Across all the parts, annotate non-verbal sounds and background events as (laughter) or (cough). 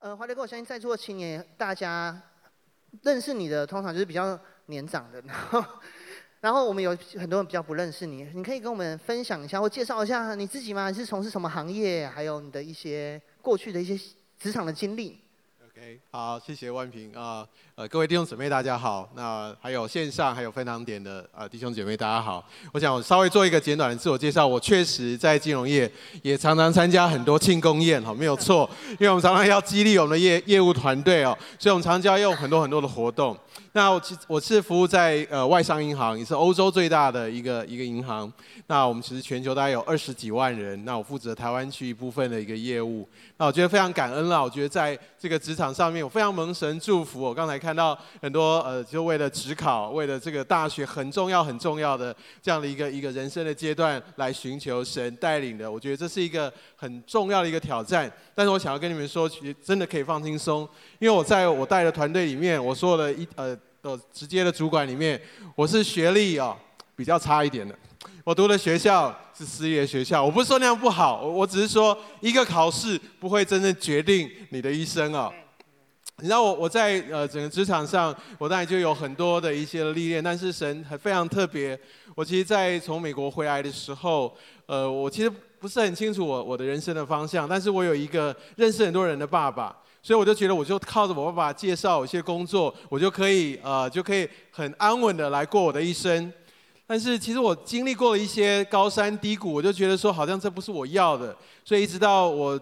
呃，华德哥，我相信在座的青年，大家认识你的通常就是比较年长的，然后，然后我们有很多人比较不认识你，你可以跟我们分享一下或介绍一下你自己吗？你是从事什么行业？还有你的一些过去的一些职场的经历。OK，好，谢谢万平啊，呃各位弟兄姊妹大家好，那还有线上还有分堂点的啊弟兄姐妹大家好，我想我稍微做一个简短的自我介绍，我确实在金融业也常常参加很多庆功宴，哈，没有错，因为我们常常要激励我们的业业务团队哦，所以我们常常要用很多很多的活动。那我其我是服务在呃外商银行，也是欧洲最大的一个一个银行。那我们其实全球大概有二十几万人，那我负责台湾区一部分的一个业务。那我觉得非常感恩了，我觉得在这个职场上面，我非常蒙神祝福。我刚才看看到很多呃，就为了职考，为了这个大学很重要很重要的这样的一个一个人生的阶段来寻求神带领的，我觉得这是一个很重要的一个挑战。但是我想要跟你们说，其实真的可以放轻松，因为我在我带的团队里面，我说了一呃。呃，直接的主管里面，我是学历啊比较差一点的。我读的学校是私立学校，我不是说那样不好，我我只是说一个考试不会真正决定你的一生啊。你知道我我在呃整个职场上，我当然就有很多的一些历练，但是神还非常特别。我其实，在从美国回来的时候，呃，我其实不是很清楚我我的人生的方向，但是我有一个认识很多人的爸爸。所以我就觉得，我就靠着我爸爸介绍一些工作，我就可以呃，就可以很安稳的来过我的一生。但是其实我经历过了一些高山低谷，我就觉得说，好像这不是我要的。所以一直到我。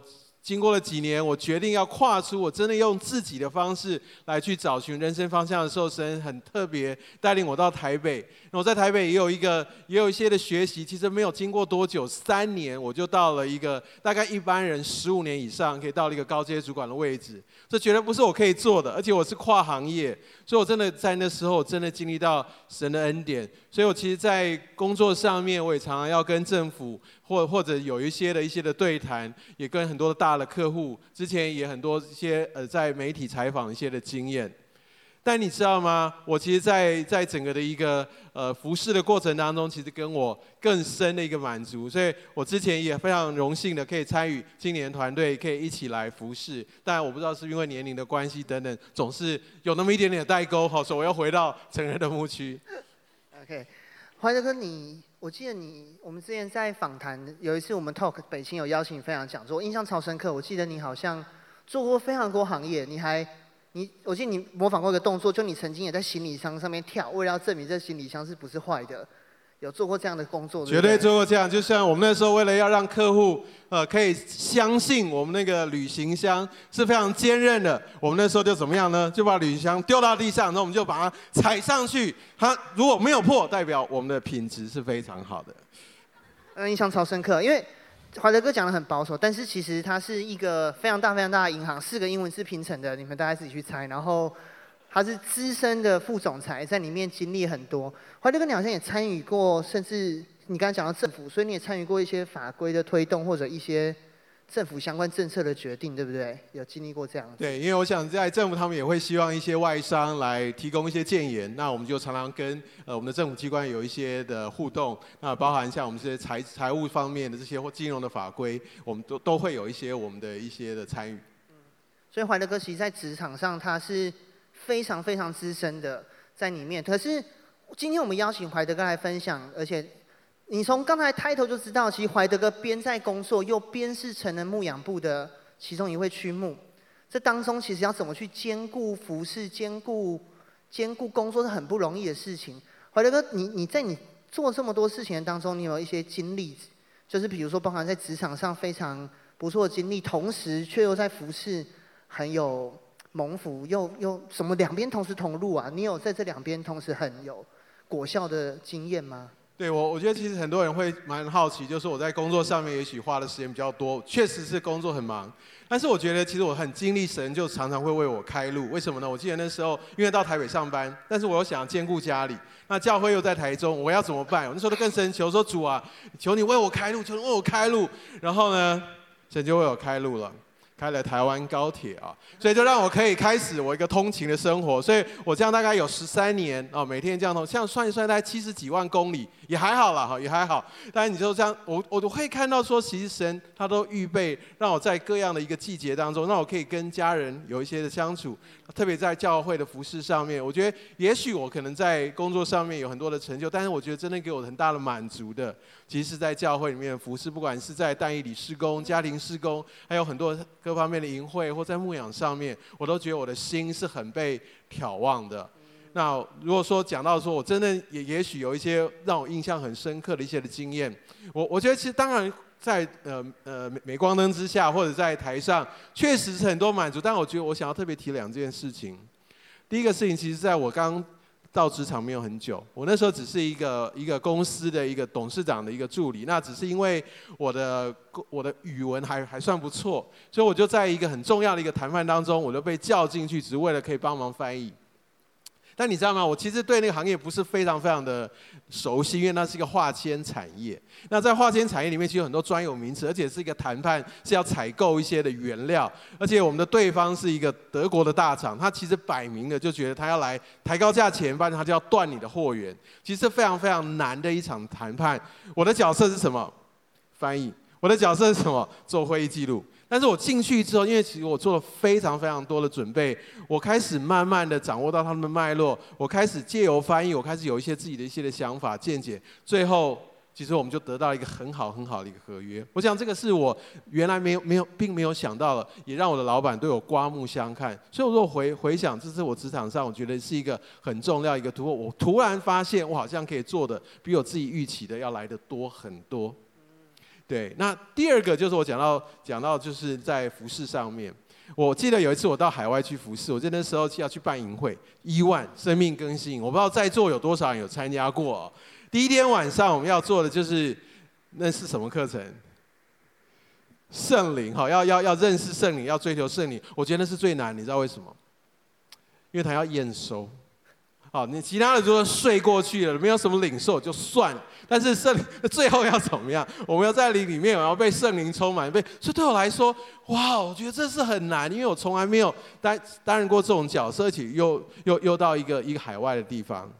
经过了几年，我决定要跨出，我真的用自己的方式来去找寻人生方向的时候，神很特别带领我到台北。那我在台北也有一个，也有一些的学习。其实没有经过多久，三年我就到了一个大概一般人十五年以上可以到了一个高阶主管的位置。这绝对不是我可以做的，而且我是跨行业，所以我真的在那时候真的经历到神的恩典。所以我其实，在工作上面，我也常常要跟政府。或或者有一些的一些的对谈，也跟很多大的客户，之前也很多一些呃在媒体采访一些的经验。但你知道吗？我其实在，在整个的一个呃服侍的过程当中，其实跟我更深的一个满足。所以我之前也非常荣幸的可以参与青年团队，可以一起来服侍。但我不知道是因为年龄的关系等等，总是有那么一点点代沟。好，所以我要回到成人的牧区。OK，怀德哥你。我记得你，我们之前在访谈有一次，我们 talk 北京有邀请你分享讲座，印象超深刻。我记得你好像做过非常多行业，你还你，我记得你模仿过一个动作，就你曾经也在行李箱上面跳，为了要证明这行李箱是不是坏的。有做过这样的工作？绝对做过这样，就像我们那时候为了要让客户呃可以相信我们那个旅行箱是非常坚韧的，我们那时候就怎么样呢？就把旅行箱丢到地上，然后我们就把它踩上去，它如果没有破，代表我们的品质是非常好的。嗯，印象超深刻，因为怀德哥讲的很保守，但是其实它是一个非常大非常大的银行，四个英文字拼成的，你们大家自己去猜，然后。他是资深的副总裁，在里面经历很多。怀德哥，你好像也参与过，甚至你刚刚讲到政府，所以你也参与过一些法规的推动，或者一些政府相关政策的决定，对不对？有经历过这样。对，因为我想在政府，他们也会希望一些外商来提供一些建言，那我们就常常跟呃我们的政府机关有一些的互动，那包含像我们这些财财务方面的这些或金融的法规，我们都都会有一些我们的一些的参与。嗯，所以怀德哥其实在职场上他是。非常非常资深的在里面，可是今天我们邀请怀德哥来分享，而且你从刚才开头就知道，其实怀德哥边在工作，又边是成人牧养部的其中一位区牧，这当中其实要怎么去兼顾服饰、兼顾兼顾工作是很不容易的事情。怀德哥，你你在你做这么多事情当中，你有一些经历，就是比如说包含在职场上非常不错的经历，同时却又在服饰很有。蒙福又又什么两边同时同路啊？你有在这两边同时很有果效的经验吗？对我，我觉得其实很多人会蛮好奇，就是我在工作上面也许花的时间比较多，确实是工作很忙。但是我觉得其实我很经历神，就常常会为我开路。为什么呢？我记得那时候因为到台北上班，但是我又想兼顾家里，那教会又在台中，我要怎么办？我那时候都跟神求说：主啊，求你为我开路，求你为我开路。然后呢，神就为我开路了。开了台湾高铁啊，所以就让我可以开始我一个通勤的生活。所以我这样大概有十三年啊，每天这样通，像算一算大概七十几万公里，也还好啦哈，也还好。但是你就这样，我我都会看到说，其实神他都预备让我在各样的一个季节当中，让我可以跟家人有一些的相处，特别在教会的服事上面。我觉得也许我可能在工作上面有很多的成就，但是我觉得真的给我很大的满足的，其实是在教会里面服事，不管是在单一里事工、家庭事工，还有很多。各方面的淫秽或在牧养上面，我都觉得我的心是很被挑望的。那如果说讲到说我真的也也许有一些让我印象很深刻的一些的经验，我我觉得其实当然在呃呃镁光灯之下或者在台上，确实是很多满足。但我觉得我想要特别提两件事情。第一个事情，其实在我刚。到职场没有很久，我那时候只是一个一个公司的一个董事长的一个助理，那只是因为我的我的语文还还算不错，所以我就在一个很重要的一个谈判当中，我就被叫进去，只为了可以帮忙翻译。但你知道吗？我其实对那个行业不是非常非常的熟悉，因为那是一个化纤产业。那在化纤产业里面，其实有很多专有名词，而且是一个谈判，是要采购一些的原料。而且我们的对方是一个德国的大厂，他其实摆明了就觉得他要来抬高价钱，不然他就要断你的货源。其实非常非常难的一场谈判。我的角色是什么？翻译。我的角色是什么？做会议记录。但是我进去之后，因为其实我做了非常非常多的准备，我开始慢慢的掌握到他们的脉络，我开始借由翻译，我开始有一些自己的一些的想法见解，最后其实我们就得到一个很好很好的一个合约。我想这个是我原来没有没有并没有想到的，也让我的老板对我刮目相看。所以我说回回想，这是我职场上我觉得是一个很重要一个突破。我突然发现我好像可以做的比我自己预期的要来的多很多。对，那第二个就是我讲到讲到就是在服事上面，我记得有一次我到海外去服事，我记得那时候要去办营会，一万生命更新，我不知道在座有多少人有参加过哦。第一天晚上我们要做的就是那是什么课程？圣灵好，要要要认识圣灵，要追求圣灵，我觉得那是最难，你知道为什么？因为他要验收。好，你其他的都睡过去了，没有什么领受就算了。但是圣灵 (laughs) 最后要怎么样？我们要在灵里面，我要被圣灵充满，被。所以对我来说，哇，我觉得这是很难，因为我从来没有担担任过这种角色，而且又又又到一个一个海外的地方。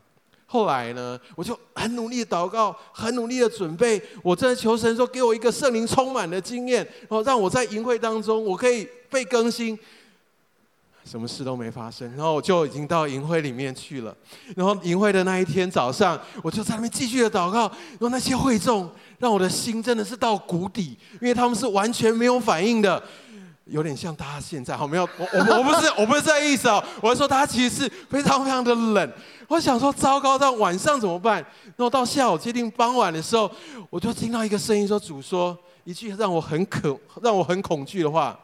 后来呢，我就很努力的祷告，很努力的准备。我真的求神说，给我一个圣灵充满的经验，然后让我在营会当中，我可以被更新。什么事都没发生，然后我就已经到营会里面去了。然后营会的那一天早上，我就在那边继续的祷告。然后那些会众让我的心真的是到谷底，因为他们是完全没有反应的，有点像大家现在。好，没有，我我我不是 (laughs) 我不是这意思哦，我是说他其实是非常非常的冷。我想说糟糕，到晚上怎么办？然后到下午接近傍晚的时候，我就听到一个声音说：“主说一句让我很可让我很恐惧的话。”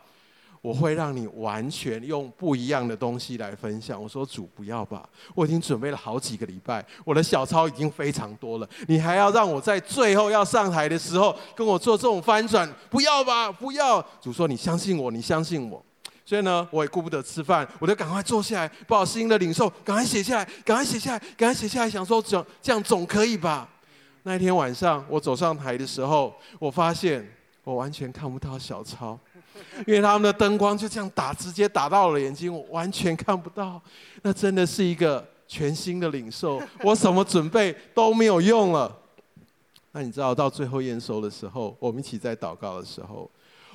我会让你完全用不一样的东西来分享。我说主不要吧，我已经准备了好几个礼拜，我的小抄已经非常多了，你还要让我在最后要上台的时候跟我做这种翻转？不要吧，不要。主说你相信我，你相信我。所以呢，我也顾不得吃饭，我就赶快坐下来，把我心的领受赶快写下来，赶快写下来，赶快写下来，想说这样这样总可以吧？那一天晚上我走上台的时候，我发现我完全看不到小抄。(laughs) 因为他们的灯光就这样打，直接打到了眼睛，我完全看不到。那真的是一个全新的领受，我什么准备都没有用了。那你知道到最后验收的时候，我们一起在祷告的时候，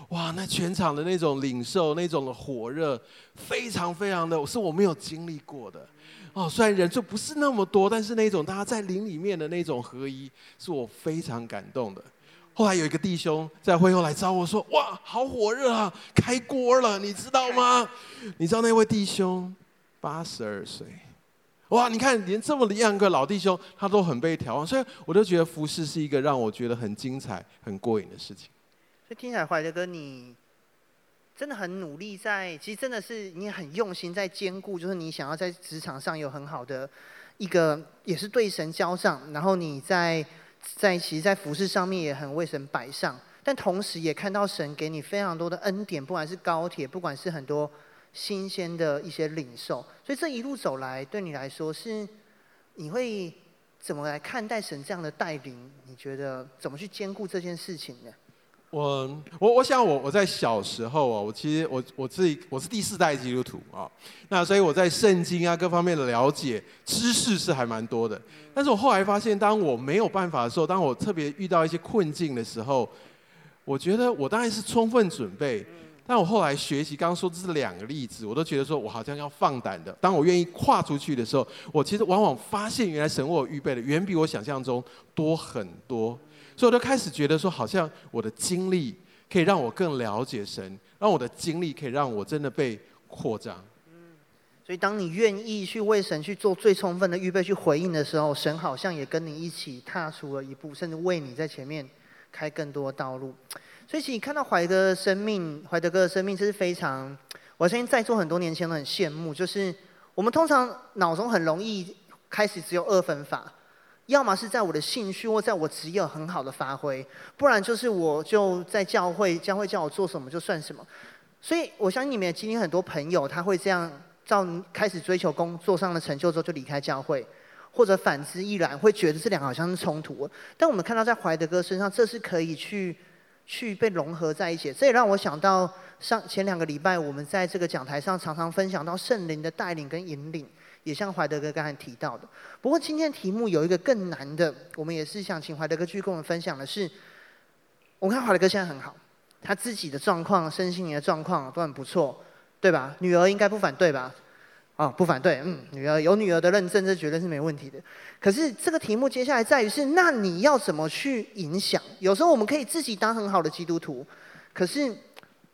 哇，那全场的那种领受，那种的火热，非常非常的，是我没有经历过的。哦，虽然人数不是那么多，但是那种大家在灵里面的那种合一，是我非常感动的。后来有一个弟兄在会后来找我说：“哇，好火热啊，开锅了，你知道吗？你知道那位弟兄八十二岁，哇，你看连这么的样个老弟兄，他都很被调旺，所以我就觉得服事是一个让我觉得很精彩、很过瘾的事情。所以听起来怀德哥你真的很努力在，在其实真的是你很用心在兼顾，就是你想要在职场上有很好的一个，也是对神交上，然后你在。在其实，在服饰上面也很为神摆上，但同时也看到神给你非常多的恩典，不管是高铁，不管是很多新鲜的一些领受，所以这一路走来，对你来说是你会怎么来看待神这样的带领？你觉得怎么去兼顾这件事情呢？我我我想我我在小时候啊，我其实我我自己我是第四代基督徒啊，那所以我在圣经啊各方面的了解知识是还蛮多的。但是我后来发现，当我没有办法的时候，当我特别遇到一些困境的时候，我觉得我当然是充分准备。但我后来学习，刚刚说这是两个例子，我都觉得说我好像要放胆的。当我愿意跨出去的时候，我其实往往发现，原来神为我预备的远比我想象中多很多。所以我就开始觉得说，好像我的经历可以让我更了解神，让我的经历可以让我真的被扩张。所以当你愿意去为神去做最充分的预备，去回应的时候，神好像也跟你一起踏出了一步，甚至为你在前面开更多道路。所以，其实你看到怀德的生命，怀德哥的生命，这是非常，我相信在座很多年轻人很羡慕。就是我们通常脑中很容易开始只有二分法。要么是在我的兴趣或在我职业很好的发挥，不然就是我就在教会，教会叫我做什么就算什么。所以我相信你们也经历很多朋友，他会这样，照开始追求工作上的成就之后就离开教会，或者反之亦然，会觉得这两个好像是冲突。但我们看到在怀德哥身上，这是可以去去被融合在一起。这也让我想到上前两个礼拜我们在这个讲台上常常分享到圣灵的带领跟引领。也像怀德哥刚才提到的，不过今天题目有一个更难的，我们也是想请怀德哥去跟我们分享的是，我看怀德哥现在很好，他自己的状况、身心灵的状况都很不错，对吧？女儿应该不反对吧？啊、哦，不反对，嗯，女儿有女儿的认证，这绝对是没问题的。可是这个题目接下来在于是，那你要怎么去影响？有时候我们可以自己当很好的基督徒，可是。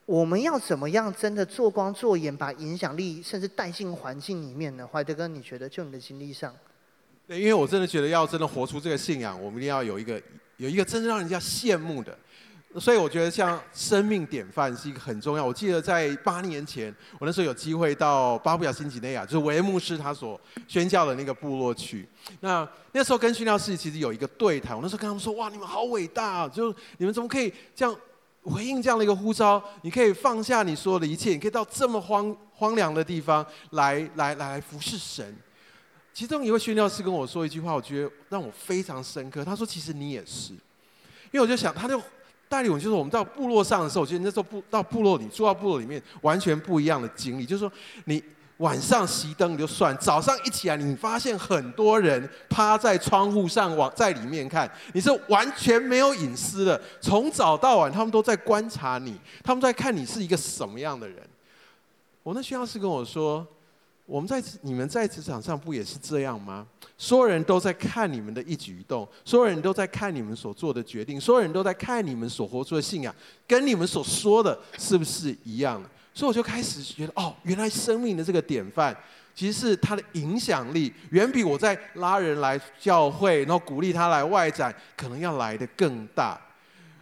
我们要怎么样真的做光做盐，把影响力甚至带进环境里面呢？怀德哥，你觉得就你的经历上？对，因为我真的觉得要真的活出这个信仰，我们一定要有一个有一个真正让人家羡慕的。所以我觉得像生命典范是一个很重要。我记得在八年前，我那时候有机会到巴布亚新几内亚，就是韦牧师他所宣教的那个部落去。那那时候跟宣教士其实有一个对谈，我那时候跟他们说：哇，你们好伟大！就你们怎么可以这样？回应这样的一个呼召，你可以放下你所有的一切，你可以到这么荒荒凉的地方来来来服侍神。其中一位宣教士跟我说一句话，我觉得让我非常深刻。他说：“其实你也是。”因为我就想，他就带领我，就是我们到部落上的时候，我觉得那时候部到部落里住到部落里面，完全不一样的经历。就是说你。晚上熄灯就算，早上一起来，你发现很多人趴在窗户上往在里面看，你是完全没有隐私的。从早到晚，他们都在观察你，他们在看你是一个什么样的人。我那宣教士跟我说，我们在你们在职场上不也是这样吗？所有人都在看你们的一举一动，所有人都在看你们所做的决定，所有人都在看你们所活出的信仰，跟你们所说的是不是一样的？所以我就开始觉得，哦，原来生命的这个典范，其实是它的影响力远比我在拉人来教会，然后鼓励他来外展，可能要来得更大。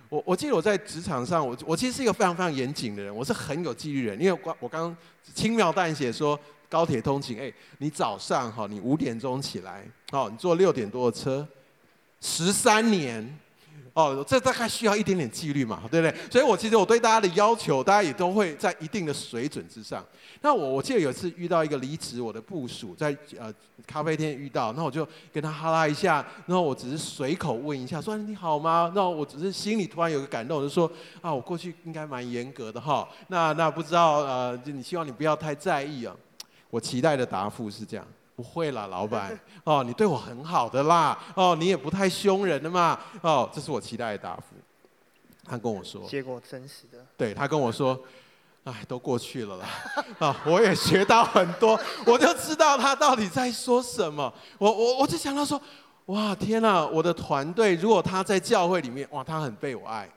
我我记得我在职场上，我我其实是一个非常非常严谨的人，我是很有纪律人，因为我我刚轻描淡写说高铁通勤，哎，你早上哈，你五点钟起来，哦，你坐六点多的车，十三年。哦，这大概需要一点点纪律嘛，对不对？所以我其实我对大家的要求，大家也都会在一定的水准之上。那我我记得有一次遇到一个离职我的部署，在呃咖啡店遇到，那我就跟他哈拉一下，然后我只是随口问一下，说你好吗？那我只是心里突然有个感动，我就说啊，我过去应该蛮严格的哈。那那不知道呃，就你希望你不要太在意啊。我期待的答复是这样。不会啦，老板。(laughs) 哦，你对我很好的啦。哦，你也不太凶人的嘛。哦，这是我期待的答复。他跟我说，结果真实的，对他跟我说，哎，都过去了啦。啊，(laughs) 我也学到很多，(laughs) 我就知道他到底在说什么。我我我就想到说，哇，天哪，我的团队如果他在教会里面，哇，他很被我爱，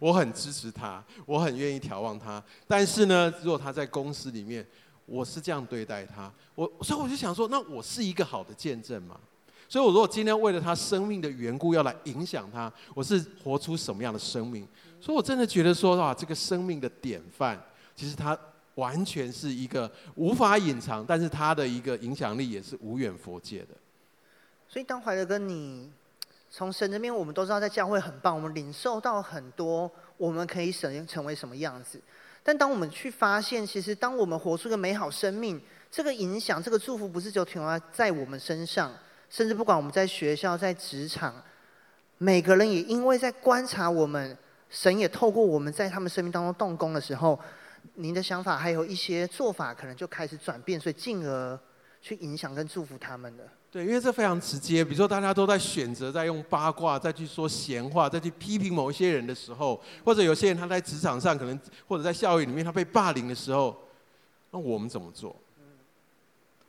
我很支持他，我很愿意眺望他。但是呢，如果他在公司里面，我是这样对待他，我所以我就想说，那我是一个好的见证吗？所以，我如果今天为了他生命的缘故要来影响他，我是活出什么样的生命？所以我真的觉得说，哇，这个生命的典范，其实他完全是一个无法隐藏，但是他的一个影响力也是无远佛界的。所以，当怀德哥你从神这边，我们都知道在教会很棒，我们领受到很多，我们可以成成为什么样子。但当我们去发现，其实当我们活出个美好生命，这个影响、这个祝福，不是只有停留在我们身上，甚至不管我们在学校、在职场，每个人也因为在观察我们，神也透过我们在他们生命当中动工的时候，您的想法还有一些做法，可能就开始转变，所以进而去影响跟祝福他们了。对，因为这非常直接。比如说，大家都在选择在用八卦再去说闲话，再去批评某一些人的时候，或者有些人他在职场上可能或者在校园里面他被霸凌的时候，那我们怎么做？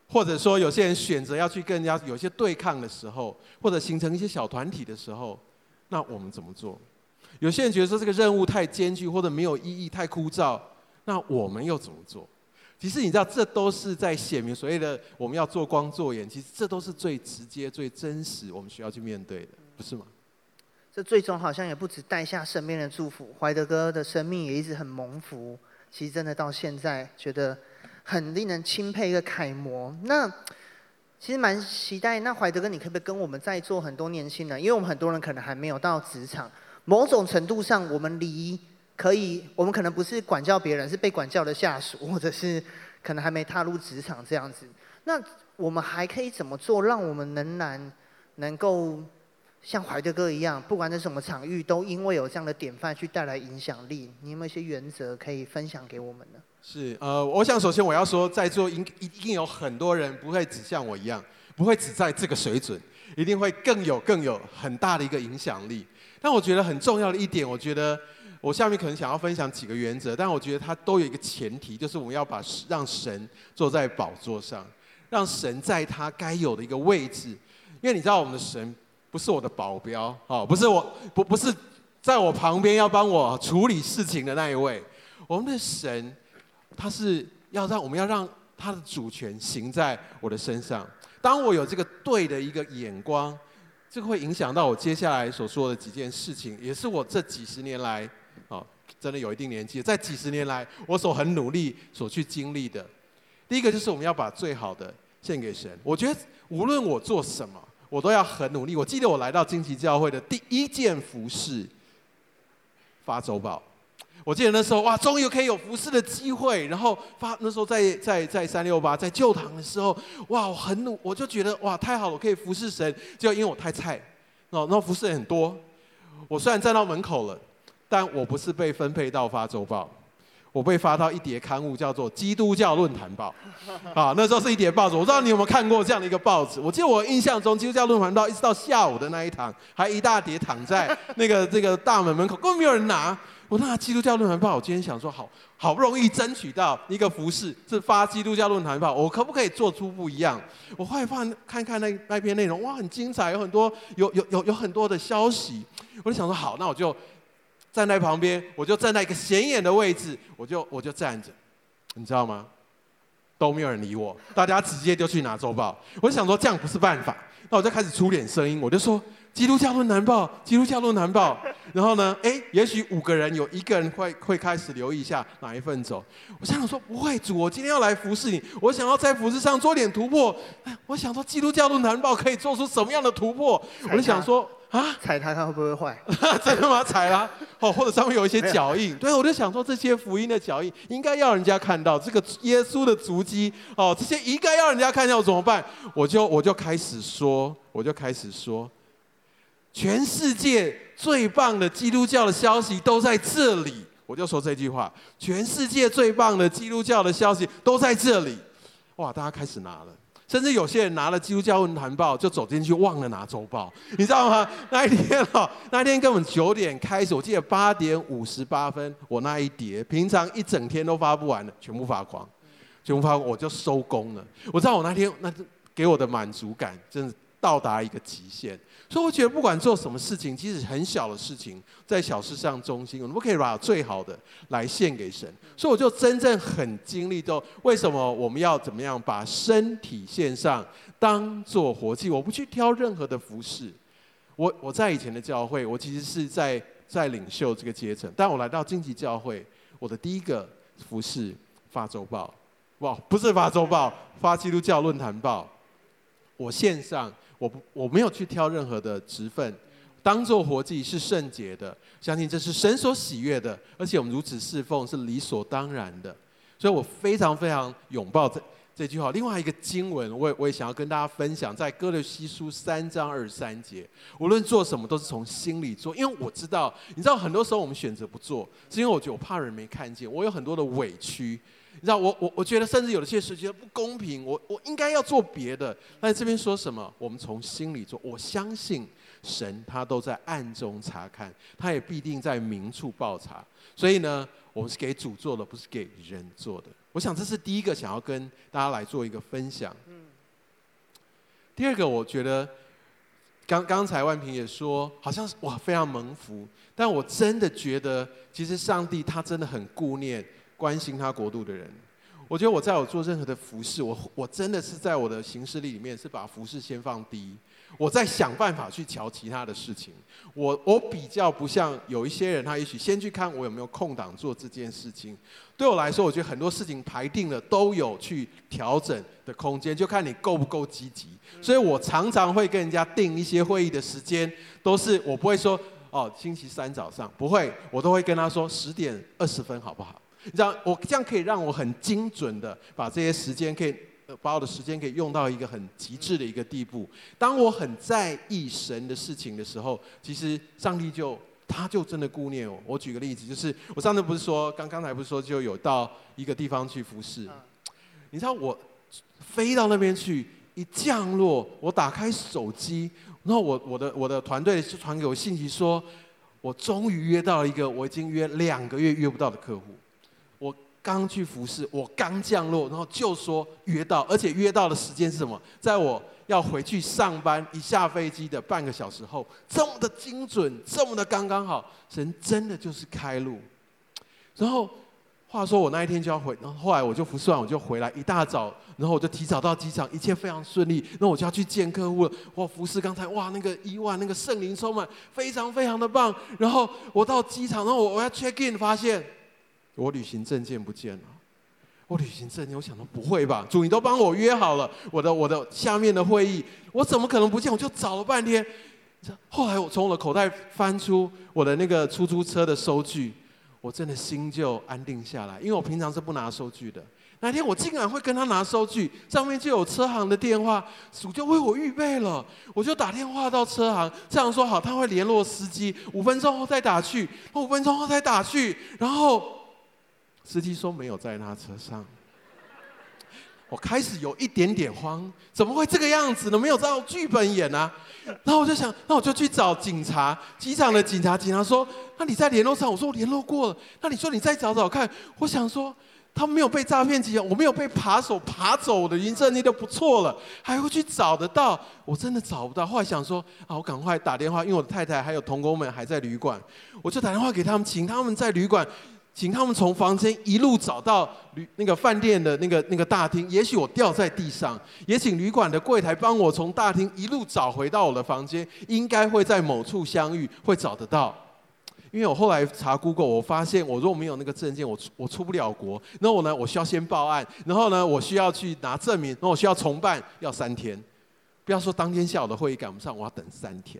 或者说有些人选择要去跟人家有些对抗的时候，或者形成一些小团体的时候，那我们怎么做？有些人觉得说这个任务太艰巨或者没有意义、太枯燥，那我们又怎么做？其实你知道，这都是在显明所谓的我们要做光做盐。其实这都是最直接、最真实，我们需要去面对的，不是吗？这最终好像也不止带下身边的祝福，怀德哥的生命也一直很蒙福。其实真的到现在，觉得很令人钦佩一个楷模。那其实蛮期待，那怀德哥，你可不可以跟我们在座很多年轻人，因为我们很多人可能还没有到职场。某种程度上，我们离可以，我们可能不是管教别人，是被管教的下属，或者是可能还没踏入职场这样子。那我们还可以怎么做，让我们仍然能够像怀德哥一样，不管在什么场域，都因为有这样的典范去带来影响力？你有没有一些原则可以分享给我们呢？是，呃，我想首先我要说，在座应一定有很多人不会只像我一样，不会只在这个水准，一定会更有更有很大的一个影响力。但我觉得很重要的一点，我觉得我下面可能想要分享几个原则，但我觉得它都有一个前提，就是我们要把让神坐在宝座上，让神在他该有的一个位置。因为你知道，我们的神不是我的保镖，哦，不是我不不是在我旁边要帮我处理事情的那一位。我们的神，他是要让我们要让他的主权行在我的身上。当我有这个对的一个眼光。这个会影响到我接下来所说的几件事情，也是我这几十年来，真的有一定年纪，在几十年来我所很努力所去经历的。第一个就是我们要把最好的献给神。我觉得无论我做什么，我都要很努力。我记得我来到荆棘教会的第一件服事，发周报。我记得那时候哇，终于可以有服侍的机会，然后发那时候在在在三六八在旧堂的时候，哇，我很努，我就觉得哇，太好了，我可以服侍神。就因为我太菜，哦，那服侍很多。我虽然站到门口了，但我不是被分配到发周报，我被发到一叠刊物，叫做《基督教论坛报》。(laughs) 啊，那时候是一叠报纸，我不知道你有没有看过这样的一个报纸。我记得我印象中，《基督教论坛报》一直到下午的那一堂，还一大叠躺在那个 (laughs) 这个大门门口，根本没有人拿。我那基督教论坛报，我今天想说好，好好不容易争取到一个服饰，是发基督教论坛报，我可不可以做出不一样？我后来看看看那那篇内容，哇，很精彩，有很多有有有有很多的消息，我就想说好，那我就站在旁边，我就站在一个显眼的位置，我就我就站着，你知道吗？都没有人理我，大家直接就去拿周报。我就想说这样不是办法，那我就开始出点声音，我就说。基督教论坛报，基督教论坛报，然后呢，哎，也许五个人有一个人会会开始留意一下哪一份走。我想想说，不会，主，我今天要来服侍你，我想要在服侍上做点突破。我想说，基督教论坛报可以做出什么样的突破？我就想说，啊，踩它它会不会坏？(laughs) 真的吗？踩它？哦，或者上面有一些脚印？对，我就想说，这些福音的脚印应该要人家看到，这个耶稣的足迹，哦，这些应该要人家看到，怎么办？我就我就开始说，我就开始说。全世界最棒的基督教的消息都在这里，我就说这句话。全世界最棒的基督教的消息都在这里，哇！大家开始拿了，甚至有些人拿了基督教文坛报就走进去，忘了拿周报，你知道吗？(laughs) 那一天哦，那一天根本九点开始，我记得八点五十八分，我那一叠平常一整天都发不完的，全部发光，全部发光，我就收工了。我知道我那天那给我的满足感，真的到达一个极限。所以我觉得，不管做什么事情，即使很小的事情，在小事上中心，我们可以把最好的来献给神。所以我就真正很经历到，为什么我们要怎么样把身体献上，当做活祭。我不去挑任何的服饰。我我在以前的教会，我其实是在在领袖这个阶层。但我来到荆棘教会，我的第一个服饰发周报，哇，不是发周报，发基督教论坛报。我线上。我，我没有去挑任何的职分，当做活祭是圣洁的，相信这是神所喜悦的，而且我们如此侍奉是理所当然的，所以我非常非常拥抱这这句话。另外一个经文，我也我也想要跟大家分享，在歌罗西书三章二十三节，无论做什么都是从心里做，因为我知道，你知道很多时候我们选择不做，是因为我觉得我怕人没看见，我有很多的委屈。你知道我我我觉得甚至有的些事觉得不公平，我我应该要做别的。但这边说什么？我们从心里做。我相信神他都在暗中查看，他也必定在明处报查。所以呢，我们是给主做的，不是给人做的。我想这是第一个想要跟大家来做一个分享。第二个，我觉得刚刚才万平也说，好像是哇非常蒙福，但我真的觉得，其实上帝他真的很顾念。关心他国度的人，我觉得我在我做任何的服饰，我我真的是在我的行事历里面是把服饰先放第一，我在想办法去瞧其他的事情。我我比较不像有一些人，他也许先去看我有没有空档做这件事情。对我来说，我觉得很多事情排定了都有去调整的空间，就看你够不够积极。所以我常常会跟人家定一些会议的时间，都是我不会说哦星期三早上不会，我都会跟他说十点二十分好不好？你知道，我这样可以让我很精准的把这些时间，可以把我的时间可以用到一个很极致的一个地步。当我很在意神的事情的时候，其实上帝就他就真的顾念我。我举个例子，就是我上次不是说，刚刚才不是说就有到一个地方去服侍？你知道我飞到那边去，一降落，我打开手机，然后我我的我的团队就传给我信息说，我终于约到了一个我已经约两个月约不到的客户。刚去服侍，我刚降落，然后就说约到，而且约到的时间是什么？在我要回去上班，一下飞机的半个小时后，这么的精准，这么的刚刚好，神真的就是开路。然后话说我那一天就要回，然后后来我就服侍完我就回来，一大早，然后我就提早到机场，一切非常顺利。那我就要去见客户了。哇，服侍刚才哇那个一万那个圣灵充满，非常非常的棒。然后我到机场，然后我我要 check in，发现。我旅行证件不见了，我旅行证件，我想说不会吧？主，你都帮我约好了，我的我的下面的会议，我怎么可能不见？我就找了半天，后来我从我的口袋翻出我的那个出租车的收据，我真的心就安定下来，因为我平常是不拿收据的。那天我竟然会跟他拿收据，上面就有车行的电话，主就为我预备了，我就打电话到车行，这样说好，他会联络司机，五分钟后再打去，五分钟后再打去，然后。司机说没有在他车上，我开始有一点点慌，怎么会这个样子呢？没有照剧本演啊！然后我就想，那我就去找警察，机场的警察。警察说：“那你在联络上？”我说：“我联络过了。”那你说你再找找看。我想说，他没有被诈骗集团，我没有被扒手扒走我的银证，你都不错了，还会去找得到？我真的找不到。后来想说，啊，我赶快打电话，因为我的太太还有同工们还在旅馆，我就打电话给他们，请他们在旅馆。请他们从房间一路找到旅那个饭店的那个那个大厅，也许我掉在地上，也请旅馆的柜台帮我从大厅一路找回到我的房间，应该会在某处相遇，会找得到。因为我后来查 Google，我发现我如果没有那个证件，我出我出不了国。那我呢，我需要先报案，然后呢，我需要去拿证明，然后我需要重办，要三天。不要说当天下午的会议赶不上，我要等三天。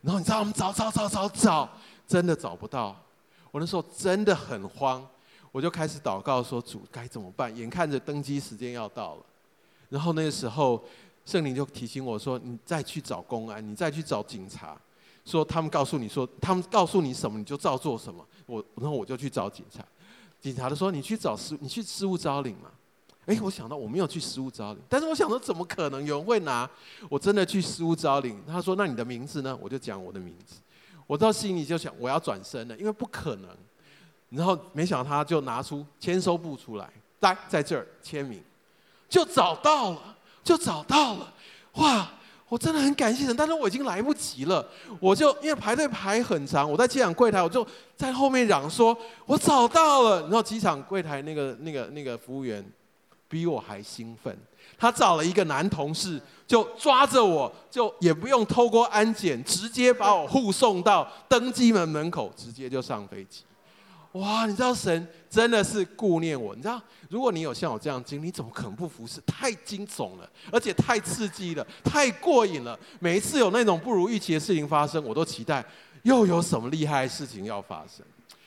然后你知道我们找找找找找，真的找不到。我那时候真的很慌，我就开始祷告说：“主该怎么办？”眼看着登机时间要到了，然后那个时候圣灵就提醒我说：“你再去找公安，你再去找警察，说他们告诉你说，他们告诉你什么你就照做什么。”我然后我就去找警察，警察就说：“你去找失，你去失物招领嘛。”哎，我想到我没有去失物招领，但是我想说怎么可能有人会拿？我真的去失物招领。他说：“那你的名字呢？”我就讲我的名字。我到心里就想，我要转身了，因为不可能。然后没想到他就拿出签收簿出来，来在这儿签名，就找到了，就找到了。哇，我真的很感谢神，但是我已经来不及了。我就因为排队排很长，我在机场柜台，我就在后面嚷说：“我找到了。”然后机场柜台那个那个那个服务员比我还兴奋。他找了一个男同事，就抓着我，就也不用透过安检，直接把我护送到登机门门口，直接就上飞机。哇，你知道神真的是顾念我。你知道，如果你有像我这样经历，你怎么可能不服侍？太惊悚了，而且太刺激了，太过瘾了。每一次有那种不如预期的事情发生，我都期待又有什么厉害的事情要发生。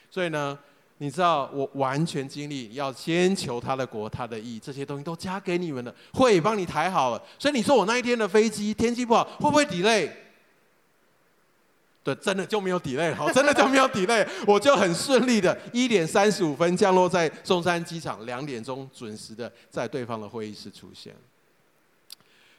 所以呢，你知道，我完全经历要先求他的国、他的义，这些东西都加给你们了，会帮你抬好了。所以你说我那一天的飞机天气不好，会不会 delay？对，真的就没有 delay，好，真的就没有 delay，我就很顺利的，一点三十五分降落在松山机场，两点钟准时的在对方的会议室出现。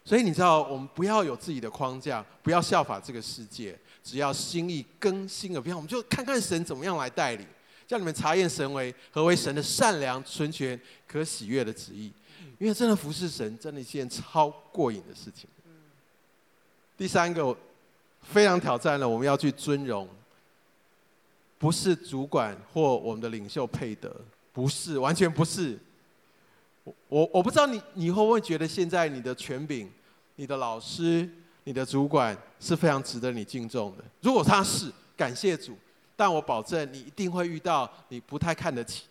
所以你知道，我们不要有自己的框架，不要效法这个世界，只要心意更新了，不要我们就看看神怎么样来带领。叫你们查验神为何为神的善良、纯全、可喜悦的旨意，因为真的服侍神，真的一件超过瘾的事情。第三个非常挑战了，我们要去尊荣，不是主管或我们的领袖配得，不是，完全不是。我我不知道你你会不会觉得现在你的权柄、你的老师、你的主管是非常值得你敬重的。如果他是，感谢主。但我保证，你一定会遇到你不太看得起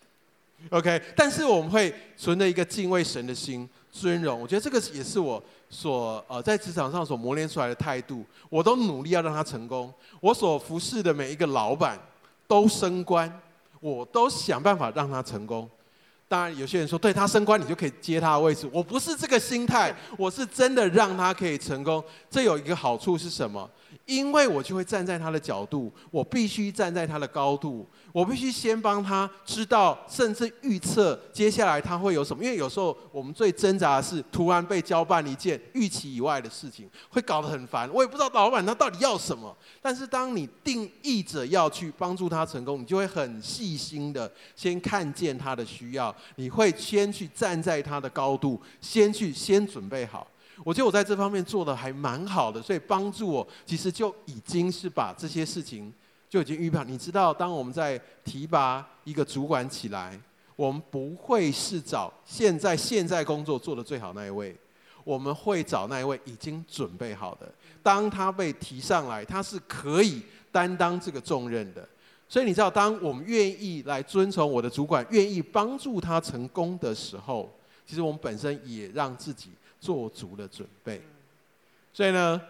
，OK？但是我们会存着一个敬畏神的心，尊荣。我觉得这个也是我所呃在职场上所磨练出来的态度。我都努力要让他成功。我所服侍的每一个老板都升官，我都想办法让他成功。当然，有些人说，对他升官，你就可以接他的位置。我不是这个心态，我是真的让他可以成功。这有一个好处是什么？因为我就会站在他的角度，我必须站在他的高度，我必须先帮他知道，甚至预测接下来他会有什么。因为有时候我们最挣扎的是，突然被交办一件预期以外的事情，会搞得很烦。我也不知道老板他到底要什么。但是当你定义着要去帮助他成功，你就会很细心的先看见他的需要，你会先去站在他的高度，先去先准备好。我觉得我在这方面做的还蛮好的，所以帮助我其实就已经是把这些事情就已经预判。你知道，当我们在提拔一个主管起来，我们不会是找现在现在工作做得最好那一位，我们会找那一位已经准备好的。当他被提上来，他是可以担当这个重任的。所以你知道，当我们愿意来遵从我的主管，愿意帮助他成功的时候，其实我们本身也让自己。做足了准备，所以呢，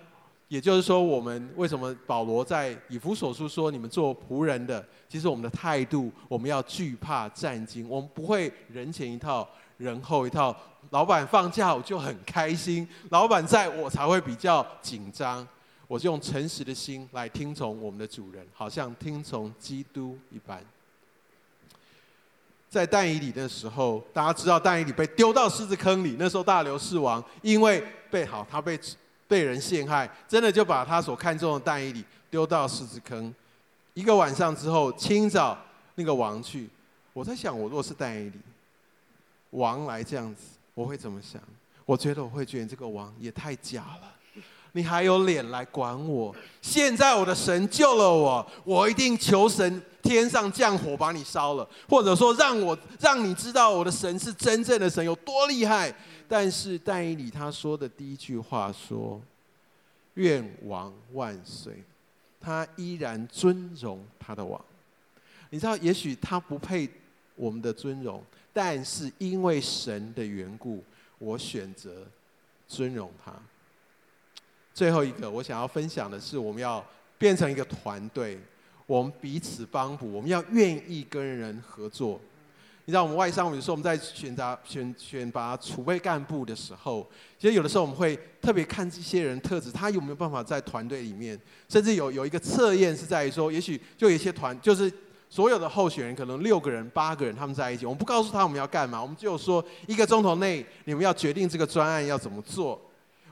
也就是说，我们为什么保罗在以弗所书说，你们做仆人的，其实我们的态度，我们要惧怕战兢，我们不会人前一套，人后一套。老板放假我就很开心，老板在我才会比较紧张。我就用诚实的心来听从我们的主人，好像听从基督一般。在但以理的时候，大家知道但以理被丢到狮子坑里。那时候大流士王因为被好，他被被人陷害，真的就把他所看中的但以理丢到狮子坑。一个晚上之后，清早那个王去，我在想，我若是但以理，王来这样子，我会怎么想？我觉得我会觉得这个王也太假了。你还有脸来管我？现在我的神救了我，我一定求神天上降火把你烧了，或者说让我让你知道我的神是真正的神有多厉害。但是但以理他说的第一句话说：“愿王万岁。”他依然尊荣他的王。你知道，也许他不配我们的尊荣，但是因为神的缘故，我选择尊荣他。最后一个，我想要分享的是，我们要变成一个团队，我们彼此帮补，我们要愿意跟人合作。你知道，我们外商，比如说我们在选择选选拔储备干部的时候，其实有的时候我们会特别看这些人特质，他有没有办法在团队里面，甚至有有一个测验是在于说，也许就有一些团，就是所有的候选人可能六个人、八个人他们在一起，我们不告诉他我们要干嘛，我们就说一个钟头内你们要决定这个专案要怎么做。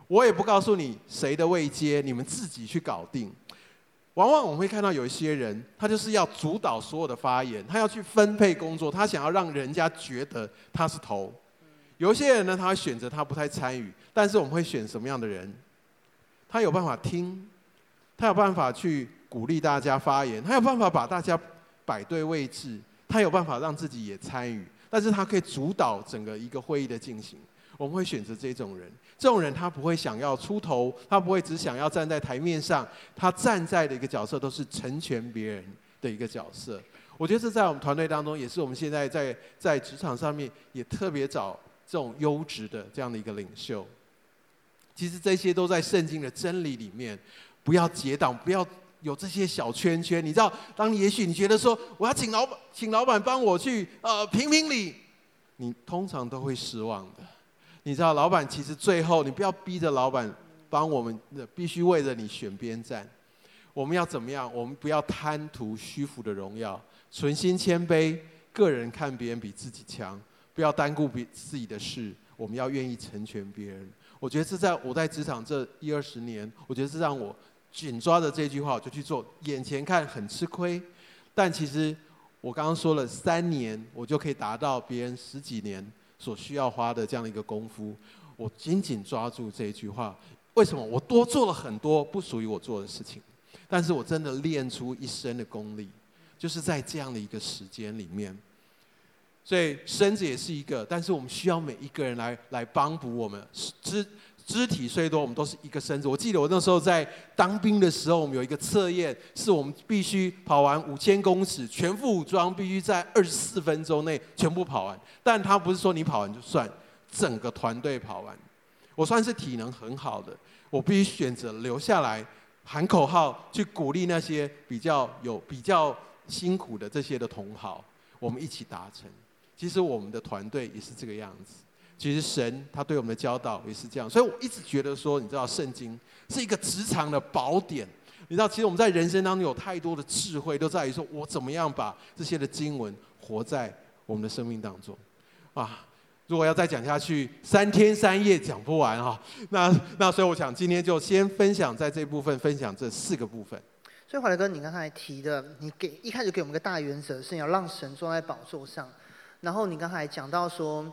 我也不告诉你谁的位阶，你们自己去搞定。往往我们会看到有一些人，他就是要主导所有的发言，他要去分配工作，他想要让人家觉得他是头。有一些人呢，他会选择他不太参与，但是我们会选什么样的人？他有办法听，他有办法去鼓励大家发言，他有办法把大家摆对位置，他有办法让自己也参与，但是他可以主导整个一个会议的进行。我们会选择这种人。这种人他不会想要出头，他不会只想要站在台面上，他站在的一个角色都是成全别人的一个角色。我觉得这在我们团队当中，也是我们现在在在职场上面也特别找这种优质的这样的一个领袖。其实这些都在圣经的真理里面，不要结党，不要有这些小圈圈。你知道，当你也许你觉得说我要请老板，请老板帮我去呃评评理，你通常都会失望的。你知道，老板其实最后你不要逼着老板帮我们，必须为了你选边站。我们要怎么样？我们不要贪图虚浮的荣耀，存心谦卑，个人看别人比自己强，不要单顾别自己的事。我们要愿意成全别人。我觉得这在我在职场这一二十年，我觉得是让我紧抓着这句话我就去做。眼前看很吃亏，但其实我刚刚说了三年，我就可以达到别人十几年所需要花的这样的一个功夫。我紧紧抓住这一句话，为什么？我多做了很多不属于我做的事情，但是我真的练出一身的功力，就是在这样的一个时间里面。所以身子也是一个，但是我们需要每一个人来来帮补我们。肢肢体虽多，我们都是一个身子。我记得我那时候在当兵的时候，我们有一个测验，是我们必须跑完五千公尺，全副武装，必须在二十四分钟内全部跑完。但他不是说你跑完就算，整个团队跑完。我算是体能很好的，我必须选择留下来喊口号，去鼓励那些比较有比较辛苦的这些的同好，我们一起达成。其实我们的团队也是这个样子。其实神他对我们的教导也是这样，所以我一直觉得说，你知道，圣经是一个职场的宝典。你知道，其实我们在人生当中有太多的智慧，都在于说我怎么样把这些的经文活在我们的生命当中。啊，如果要再讲下去，三天三夜讲不完哈。那那所以我想今天就先分享在这部分，分享这四个部分。所以华德哥，你刚才提的，你给一开始给我们个大原则，是要让神坐在宝座上。然后你刚才讲到说，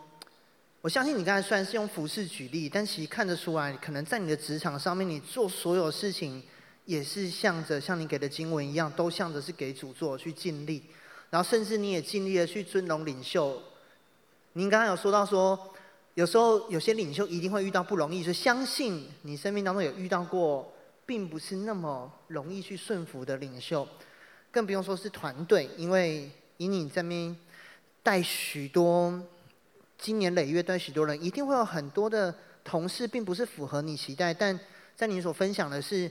我相信你刚才虽然是用服饰举例，但其实看得出来，可能在你的职场上面，你做所有事情也是向着像你给的经文一样，都向着是给主做去尽力。然后甚至你也尽力的去尊荣领袖。您刚刚有说到说，有时候有些领袖一定会遇到不容易，就相信你生命当中有遇到过，并不是那么容易去顺服的领袖，更不用说是团队，因为以你这边。带许多今年累月对许多人，一定会有很多的同事，并不是符合你期待。但在你所分享的是，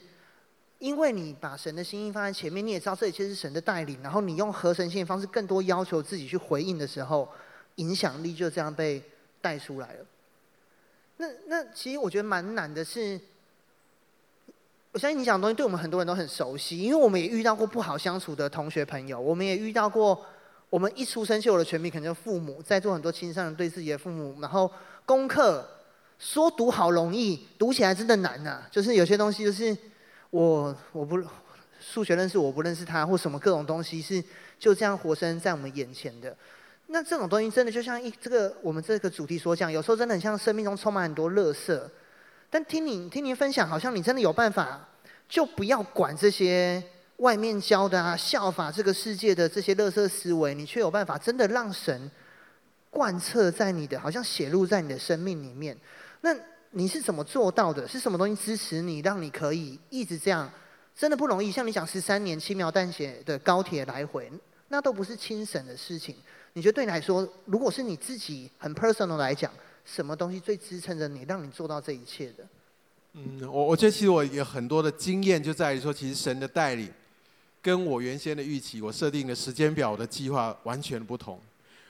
因为你把神的心意放在前面，你也知道这一切是神的带领，然后你用合神性的方式，更多要求自己去回应的时候，影响力就这样被带出来了。那那其实我觉得蛮难的是，我相信你讲的东西对我们很多人都很熟悉，因为我们也遇到过不好相处的同学朋友，我们也遇到过。我们一出生就有了权柄，可能就父母在做很多青少年对自己的父母，然后功课说读好容易，读起来真的难呐、啊。就是有些东西就是我我不数学认识我不认识他，或什么各种东西是就这样活生在我们眼前的。那这种东西真的就像一这个我们这个主题所讲，有时候真的很像生命中充满很多垃圾。但听你听您分享，好像你真的有办法，就不要管这些。外面教的啊，效法这个世界的这些乐色思维，你却有办法真的让神贯彻在你的，好像写入在你的生命里面。那你是怎么做到的？是什么东西支持你，让你可以一直这样？真的不容易。像你讲十三年轻描淡写的高铁来回，那都不是轻省的事情。你觉得对你来说，如果是你自己很 personal 来讲，什么东西最支撑着你，让你做到这一切的？嗯，我我觉得其实我有很多的经验，就在于说，其实神的带领。跟我原先的预期，我设定的时间表的计划完全不同。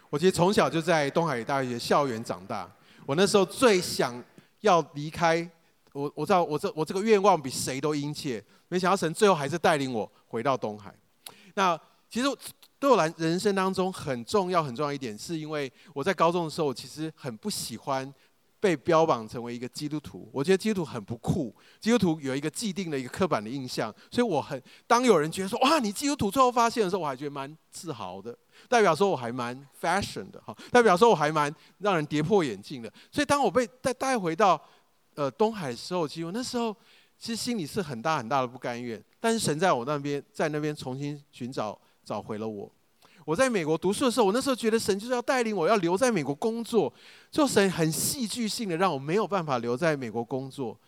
我其实从小就在东海大学校园长大。我那时候最想要离开，我我知道我这我这个愿望比谁都殷切。没想到神最后还是带领我回到东海。那其实对我来人生当中很重要很重要一点，是因为我在高中的时候，我其实很不喜欢。被标榜成为一个基督徒，我觉得基督徒很不酷。基督徒有一个既定的一个刻板的印象，所以我很当有人觉得说哇，你基督徒最后发现的时候，我还觉得蛮自豪的，代表说我还蛮 fashion 的哈，代表说我还蛮让人跌破眼镜的。所以当我被带带回到呃东海的时候，其实我那时候其实心里是很大很大的不甘愿，但是神在我那边在那边重新寻找找回了我。我在美国读书的时候，我那时候觉得神就是要带领我，要留在美国工作。就神很戏剧性的让我没有办法留在美国工作。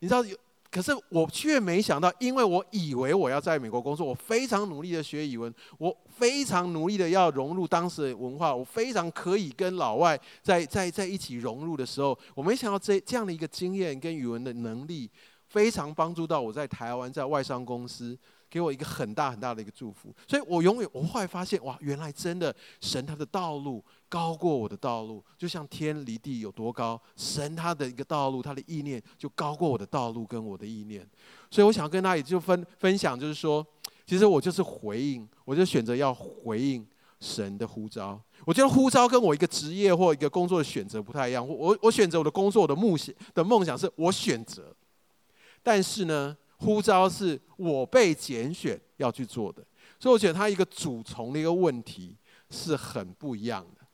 你知道，可是我却没想到，因为我以为我要在美国工作，我非常努力的学语文，我非常努力的要融入当时的文化，我非常可以跟老外在在在一起融入的时候，我没想到这这样的一个经验跟语文的能力，非常帮助到我在台湾在外商公司给我一个很大很大的一个祝福。所以我永远，我后来发现，哇，原来真的神他的道路高过我的道路，就像天离地有多高，神他的一个道路，他的意念就高过我的道路跟我的意念。所以我想跟大家也就分分享，就是说，其实我就是回应，我就选择要回应神的呼召。我觉得呼召跟我一个职业或一个工作的选择不太一样。我我选择我的工作，我的梦想的梦想是我选择，但是呢，呼召是我被拣选要去做的。所以我觉得它一个主从的一个问题是很不一样的。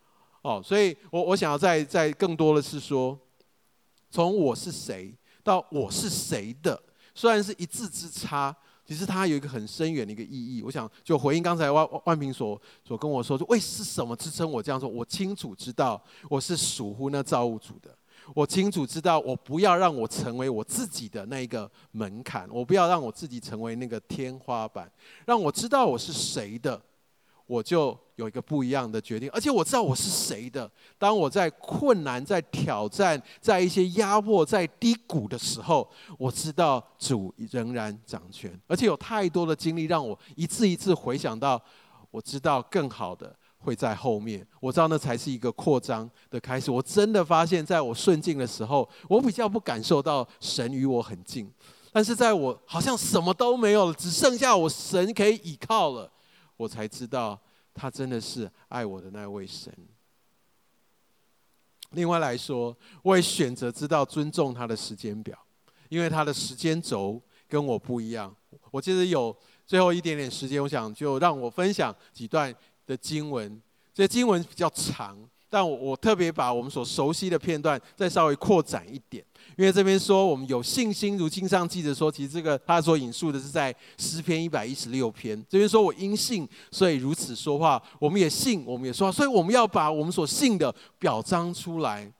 哦，所以我我想要再再更多的是说，从我是谁到我是谁的，虽然是一字之差。其实它有一个很深远的一个意义。我想就回应刚才万万平所所跟我说，就为是什么支撑我这样说？我清楚知道我是属乎那造物主的。我清楚知道，我不要让我成为我自己的那一个门槛，我不要让我自己成为那个天花板。让我知道我是谁的，我就有一个不一样的决定。而且我知道我是谁的。当我在困难、在挑战、在一些压迫、在低谷的时候，我知道主仍然掌权。而且有太多的经历让我一次一次回想到，我知道更好的会在后面。我知道那才是一个扩张的开始。我真的发现，在我顺境的时候，我比较不感受到神与我很近。但是在我好像什么都没有了，只剩下我神可以倚靠了，我才知道。他真的是爱我的那位神。另外来说，我也选择知道尊重他的时间表，因为他的时间轴跟我不一样。我记得有最后一点点时间，我想就让我分享几段的经文。这些经文比较长，但我我特别把我们所熟悉的片段再稍微扩展一点。因为这边说我们有信心，如经上记着说，其实这个他所引述的是在诗篇一百一十六篇。这边说我因信，所以如此说话。我们也信，我们也说话，所以我们要把我们所信的表彰出来。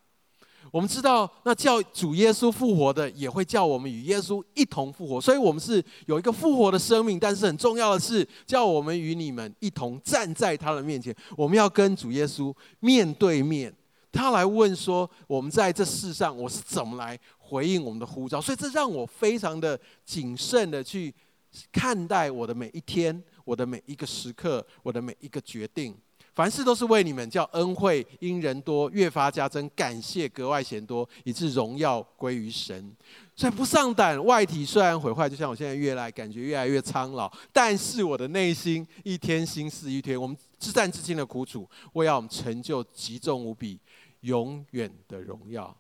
我们知道，那叫主耶稣复活的，也会叫我们与耶稣一同复活。所以，我们是有一个复活的生命。但是很重要的是，叫我们与你们一同站在他的面前。我们要跟主耶稣面对面。他来问说：“我们在这世上，我是怎么来回应我们的呼召？”所以这让我非常的谨慎的去看待我的每一天、我的每一个时刻、我的每一个决定。凡事都是为你们，叫恩惠因人多，越发加增，感谢格外显多，以致荣耀归于神。所以不上胆，外体虽然毁坏，就像我现在越来感觉越来越苍老，但是我的内心一天新似一天。我们至战至轻的苦楚，为要我们成就极重无比。永远的荣耀。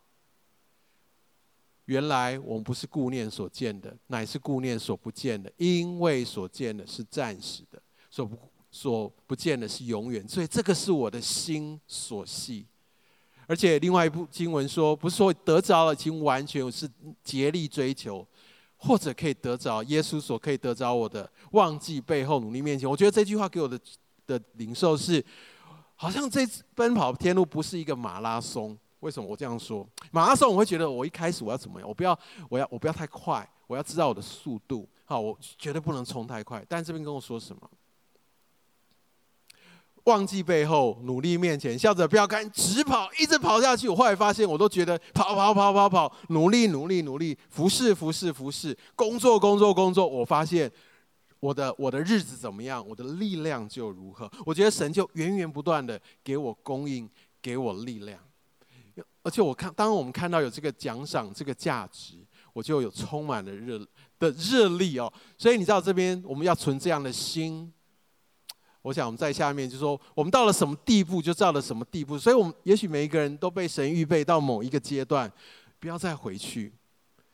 原来我们不是顾念所见的，乃是顾念所不见的，因为所见的是暂时的，所不所不见的是永远。所以这个是我的心所系。而且另外一部经文说，不是说得着了，已经完全是竭力追求，或者可以得着耶稣所可以得着我的，忘记背后，努力面前。我觉得这句话给我的的领受是。好像这奔跑天路不是一个马拉松，为什么我这样说？马拉松我会觉得我一开始我要怎么样？我不要，我要，我不要太快，我要知道我的速度。好，我绝对不能冲太快。但这边跟我说什么？忘记背后，努力面前，笑着标杆直跑，一直跑下去。我后来发现，我都觉得跑跑跑跑跑，努力努力努力，服侍服侍服侍，工作工作工作。我发现。我的我的日子怎么样，我的力量就如何。我觉得神就源源不断的给我供应，给我力量。而且我看，当我们看到有这个奖赏，这个价值，我就有充满了热的热力哦。所以你知道这边我们要存这样的心。我想我们在下面就说，我们到了什么地步，就到了什么地步。所以，我们也许每一个人都被神预备到某一个阶段，不要再回去。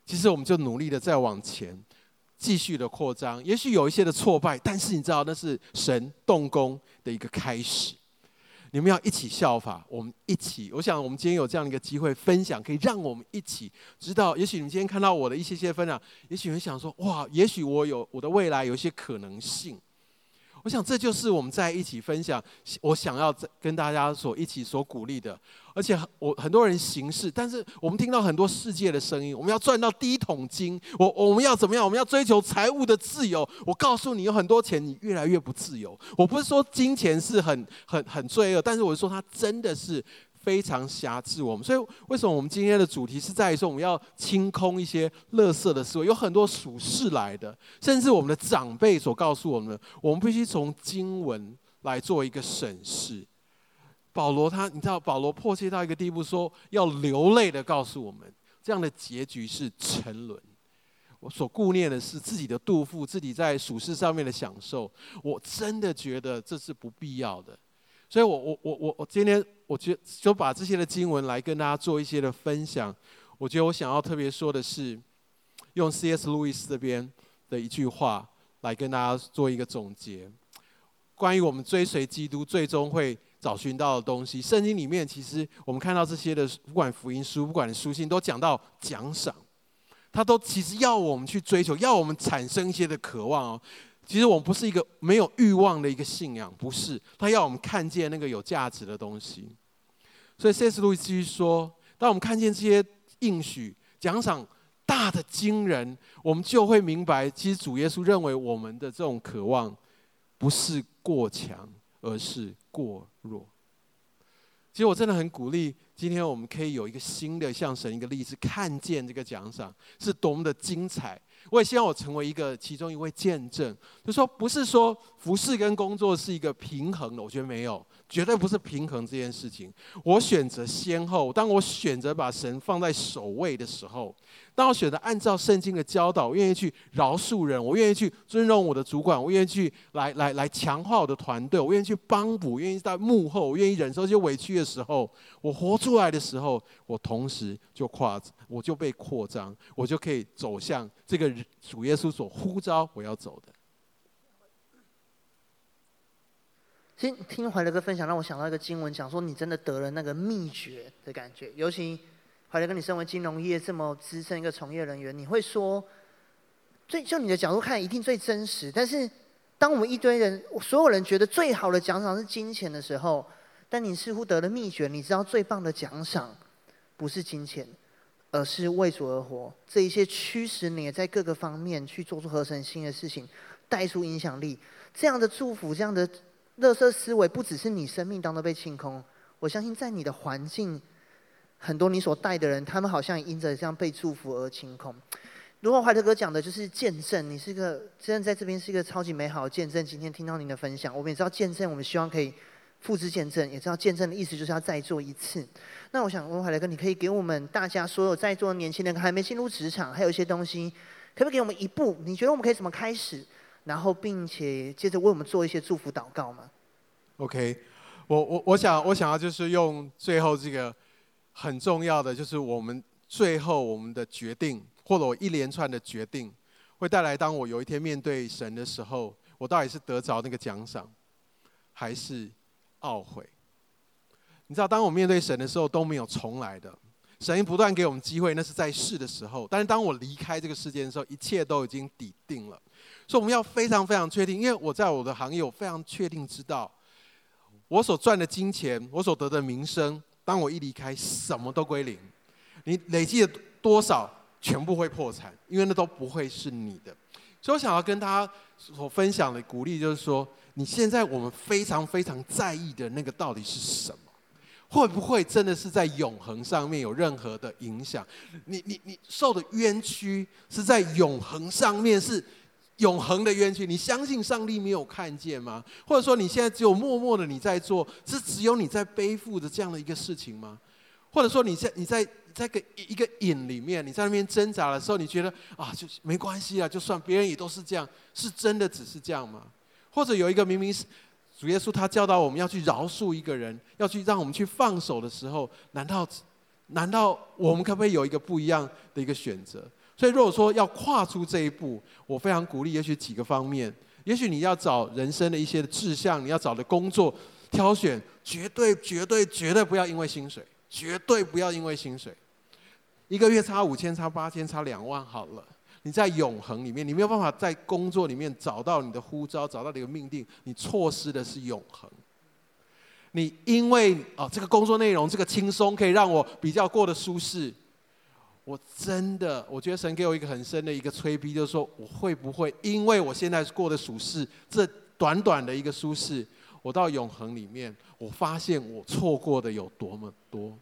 其实我们就努力的再往前。继续的扩张，也许有一些的挫败，但是你知道那是神动工的一个开始。你们要一起效法，我们一起。我想我们今天有这样的一个机会分享，可以让我们一起知道。也许你们今天看到我的一些些分享，也许会想说：哇，也许我有我的未来有一些可能性。我想这就是我们在一起分享，我想要跟大家所一起所鼓励的。而且我很多人行事，但是我们听到很多世界的声音。我们要赚到第一桶金，我我们要怎么样？我们要追求财务的自由。我告诉你，有很多钱，你越来越不自由。我不是说金钱是很很很罪恶，但是我是说它真的是。非常辖制我们。所以，为什么我们今天的主题是在于说，我们要清空一些垃圾的思维？有很多属世来的，甚至我们的长辈所告诉我们的，我们必须从经文来做一个审视。保罗他，你知道，保罗迫切到一个地步，说要流泪的告诉我们，这样的结局是沉沦。我所顾念的是自己的肚腹，自己在属世上面的享受。我真的觉得这是不必要的，所以我我我我我今天我觉就把这些的经文来跟大家做一些的分享。我觉得我想要特别说的是，用 C.S. 路易斯这边的一句话来跟大家做一个总结，关于我们追随基督最终会找寻到的东西。圣经里面其实我们看到这些的，不管福音书，不管书信，都讲到奖赏。他都其实要我们去追求，要我们产生一些的渴望哦。其实我们不是一个没有欲望的一个信仰，不是。他要我们看见那个有价值的东西。所以 C.S. 路易斯继续说：当我们看见这些应许奖赏大的惊人，我们就会明白，其实主耶稣认为我们的这种渴望不是过强，而是过弱。其实我真的很鼓励。今天我们可以有一个新的向神一个例子，看见这个奖赏是多么的精彩。我也希望我成为一个其中一位见证，就说不是说服侍跟工作是一个平衡的，我觉得没有。绝对不是平衡这件事情。我选择先后，当我选择把神放在首位的时候，当我选择按照圣经的教导，我愿意去饶恕人，我愿意去尊重我的主管，我愿意去来来来强化我的团队，我愿意去帮补，愿意在幕后，我愿意忍受一些委屈的时候，我活出来的时候，我同时就扩，我就被扩张，我就可以走向这个主耶稣所呼召我要走的。听听怀德哥分享，让我想到一个经文，讲说你真的得了那个秘诀的感觉。尤其怀德哥，你身为金融业这么资深一个从业人员，你会说，最就你的角度看，一定最真实。但是，当我们一堆人，所有人觉得最好的奖赏是金钱的时候，但你似乎得了秘诀，你知道最棒的奖赏不是金钱，而是为主而活。这一些驱使你在各个方面去做出合成新的事情，带出影响力，这样的祝福，这样的。垃圾思维不只是你生命当中被清空，我相信在你的环境，很多你所带的人，他们好像也因着这样被祝福而清空。如果怀特哥讲的就是见证，你是一个真的在这边是一个超级美好的见证。今天听到您的分享，我们也知道见证，我们希望可以复制见证，也知道见证的意思就是要再做一次。那我想问怀特哥，你可以给我们大家所有在座的年轻人，还没进入职场，还有一些东西，可不可以给我们一步？你觉得我们可以怎么开始？然后，并且接着为我们做一些祝福祷告吗？OK，我我我想我想要就是用最后这个很重要的，就是我们最后我们的决定，或者我一连串的决定，会带来当我有一天面对神的时候，我到底是得着那个奖赏，还是懊悔？你知道，当我面对神的时候都没有重来的，神不断给我们机会，那是在世的时候。但是当我离开这个世界的时候，一切都已经抵定了。所以我们要非常非常确定，因为我在我的行业，我非常确定知道，我所赚的金钱，我所得的名声，当我一离开，什么都归零。你累积了多少，全部会破产，因为那都不会是你的。所以我想要跟大家所分享的鼓励，就是说，你现在我们非常非常在意的那个到底是什么？会不会真的是在永恒上面有任何的影响？你你你受的冤屈是在永恒上面是？永恒的冤屈，你相信上帝没有看见吗？或者说你现在只有默默的你在做，是只有你在背负着这样的一个事情吗？或者说你在你在在个一个瘾里面，你在那边挣扎的时候，你觉得啊，就是没关系啊，就算别人也都是这样，是真的只是这样吗？或者有一个明明是主耶稣他教导我们要去饶恕一个人，要去让我们去放手的时候，难道难道我们可不可以有一个不一样的一个选择？所以，如果说要跨出这一步，我非常鼓励，也许几个方面，也许你要找人生的一些志向，你要找的工作挑选，绝对、绝对、绝对不要因为薪水，绝对不要因为薪水，一个月差五千、差八千、差两万好了。你在永恒里面，你没有办法在工作里面找到你的呼召，找到你的命定，你错失的是永恒。你因为啊、这个工作内容这个轻松，可以让我比较过得舒适。我真的，我觉得神给我一个很深的一个催逼，就是说，我会不会因为我现在过得舒适，这短短的一个舒适，我到永恒里面，我发现我错过的有多么多。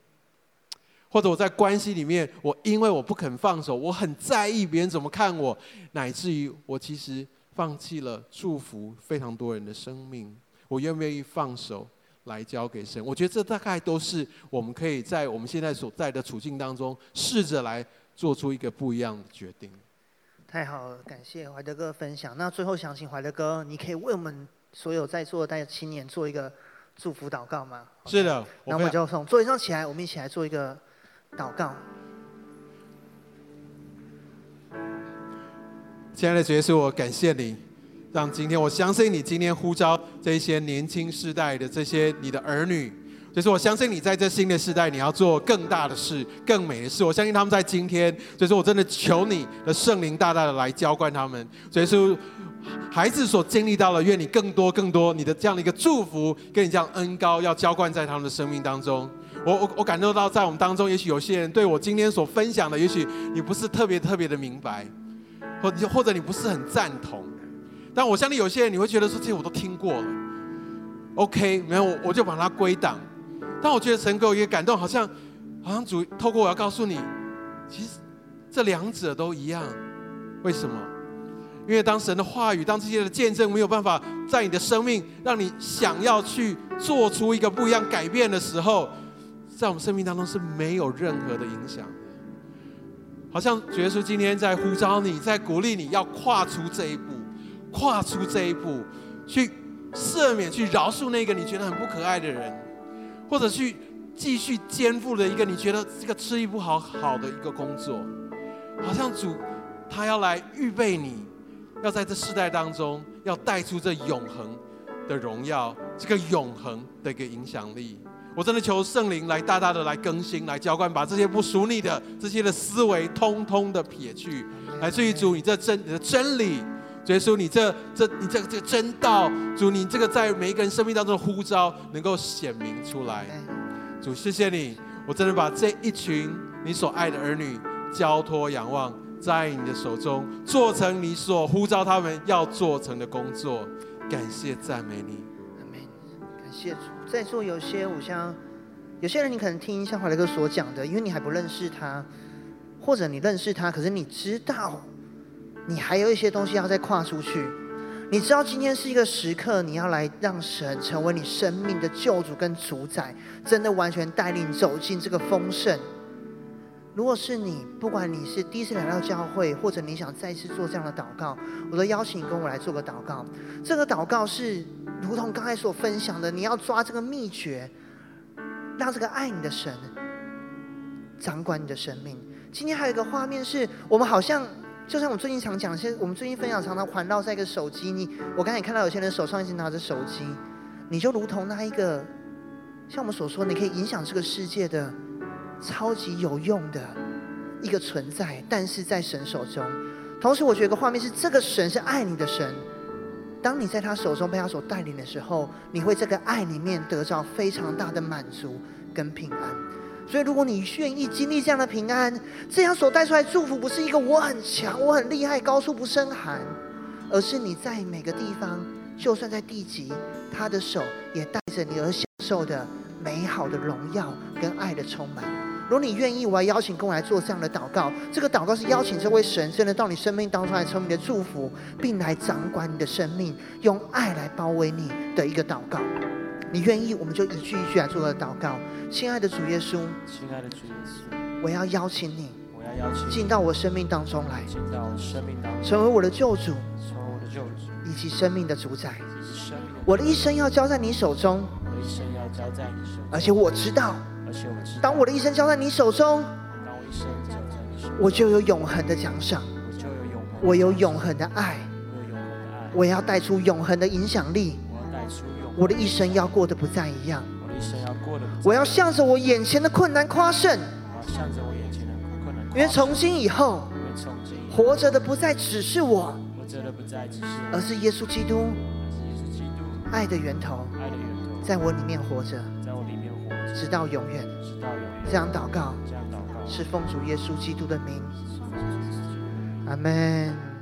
或者我在关系里面，我因为我不肯放手，我很在意别人怎么看我，乃至于我其实放弃了祝福非常多人的生命。我愿不愿意放手来交给神？我觉得这大概都是我们可以在我们现在所在的处境当中，试着来做出一个不一样的决定。太好了，感谢怀德哥分享。那最后想请怀德哥，你可以为我们所有在座的大家青年做一个祝福祷告吗？是的，那我们就从座位上起来，我们一起来做一个。祷告，亲爱的耶稣，我感谢你，让今天我相信你今天呼召这些年轻世代的这些你的儿女，就是我相信你在这新的时代，你要做更大的事、更美的事。我相信他们在今天，所以说我真的求你的圣灵大大的来浇灌他们。所以说，孩子所经历到了，愿你更多、更多你的这样的一个祝福，跟你这样恩高要浇灌在他们的生命当中。我我我感受到，在我们当中，也许有些人对我今天所分享的，也许你不是特别特别的明白，或或者你不是很赞同，但我相信有些人你会觉得说，这些我都听过了，OK，没有，我我就把它归档。但我觉得神给我一个感动，好像好像主透过我要告诉你，其实这两者都一样。为什么？因为当神的话语，当这些的见证没有办法在你的生命让你想要去做出一个不一样改变的时候。在我们生命当中是没有任何的影响，好像主耶稣今天在呼召你，在鼓励你要跨出这一步，跨出这一步，去赦免、去饶恕那个你觉得很不可爱的人，或者去继续肩负了一个你觉得这个吃力不好好的一个工作，好像主他要来预备你，要在这世代当中要带出这永恒的荣耀，这个永恒的一个影响力。我真的求圣灵来大大的来更新、来浇灌，把这些不属你的这些的思维通通的撇去，来自于主你这真你的真理，耶稣你这这你这个这个真道，主你这个在每一个人生命当中的呼召能够显明出来。主谢谢你，我真的把这一群你所爱的儿女交托仰望在你的手中，做成你所呼召他们要做成的工作。感谢赞美你，阿门。感谢主。在座有些，我像有些人，你可能听像华雷哥所讲的，因为你还不认识他，或者你认识他，可是你知道，你还有一些东西要再跨出去。你知道今天是一个时刻，你要来让神成为你生命的救主跟主宰，真的完全带领走进这个丰盛。如果是你，不管你是第一次来到教会，或者你想再次做这样的祷告，我都邀请你跟我来做个祷告。这个祷告是如同刚才所分享的，你要抓这个秘诀，让这个爱你的神掌管你的生命。今天还有一个画面是，我们好像就像我最近常讲，现我们最近分享常常环绕在一个手机。你我刚才也看到有些人手上一直拿着手机，你就如同那一个，像我们所说，你可以影响这个世界的。超级有用的一个存在，但是在神手中。同时，我觉得画面是，这个神是爱你的神。当你在他手中被他所带领的时候，你会这个爱里面得到非常大的满足跟平安。所以，如果你愿意经历这样的平安，这样所带出来祝福，不是一个我很强、我很厉害、高处不胜寒，而是你在每个地方，就算在地极，他的手也带着你而享受的美好的荣耀跟爱的充满。如果你愿意，我要邀请跟我来做这样的祷告。这个祷告是邀请这位神真的到你生命当中来成为你的祝福，并来掌管你的生命，用爱来包围你的一个祷告。你愿意，我们就一句一句来做个祷告。亲爱的主耶稣，亲爱的主耶稣，我要邀请你，我要邀请进到我生命当中来，进到我生命当中，成为我的救主，成为我的救主，以及生命的主宰。我的一生要交在你手中，我的一生要交在你手中，而且我知道。而且我知道，当我的一生交在你手中，当我一生交在你手中，我就有永恒的奖赏，我就有永恒，我有永恒的爱，我有永恒的爱，我要带出永恒的影响力，我的一生要过得不再一样，我的一生要过得不再一样，我要向着我眼前的困难夸胜，我要向着我眼前的困难，因为从今以后，活着的不再只是我，活着的不再只是，而是耶稣基督，而是耶稣基督，爱的源头，爱的源头，在我里面活着，在我里面活着，直到永远，直到永远。这样祷告，这样祷告，是奉主耶稣基督的名，阿门。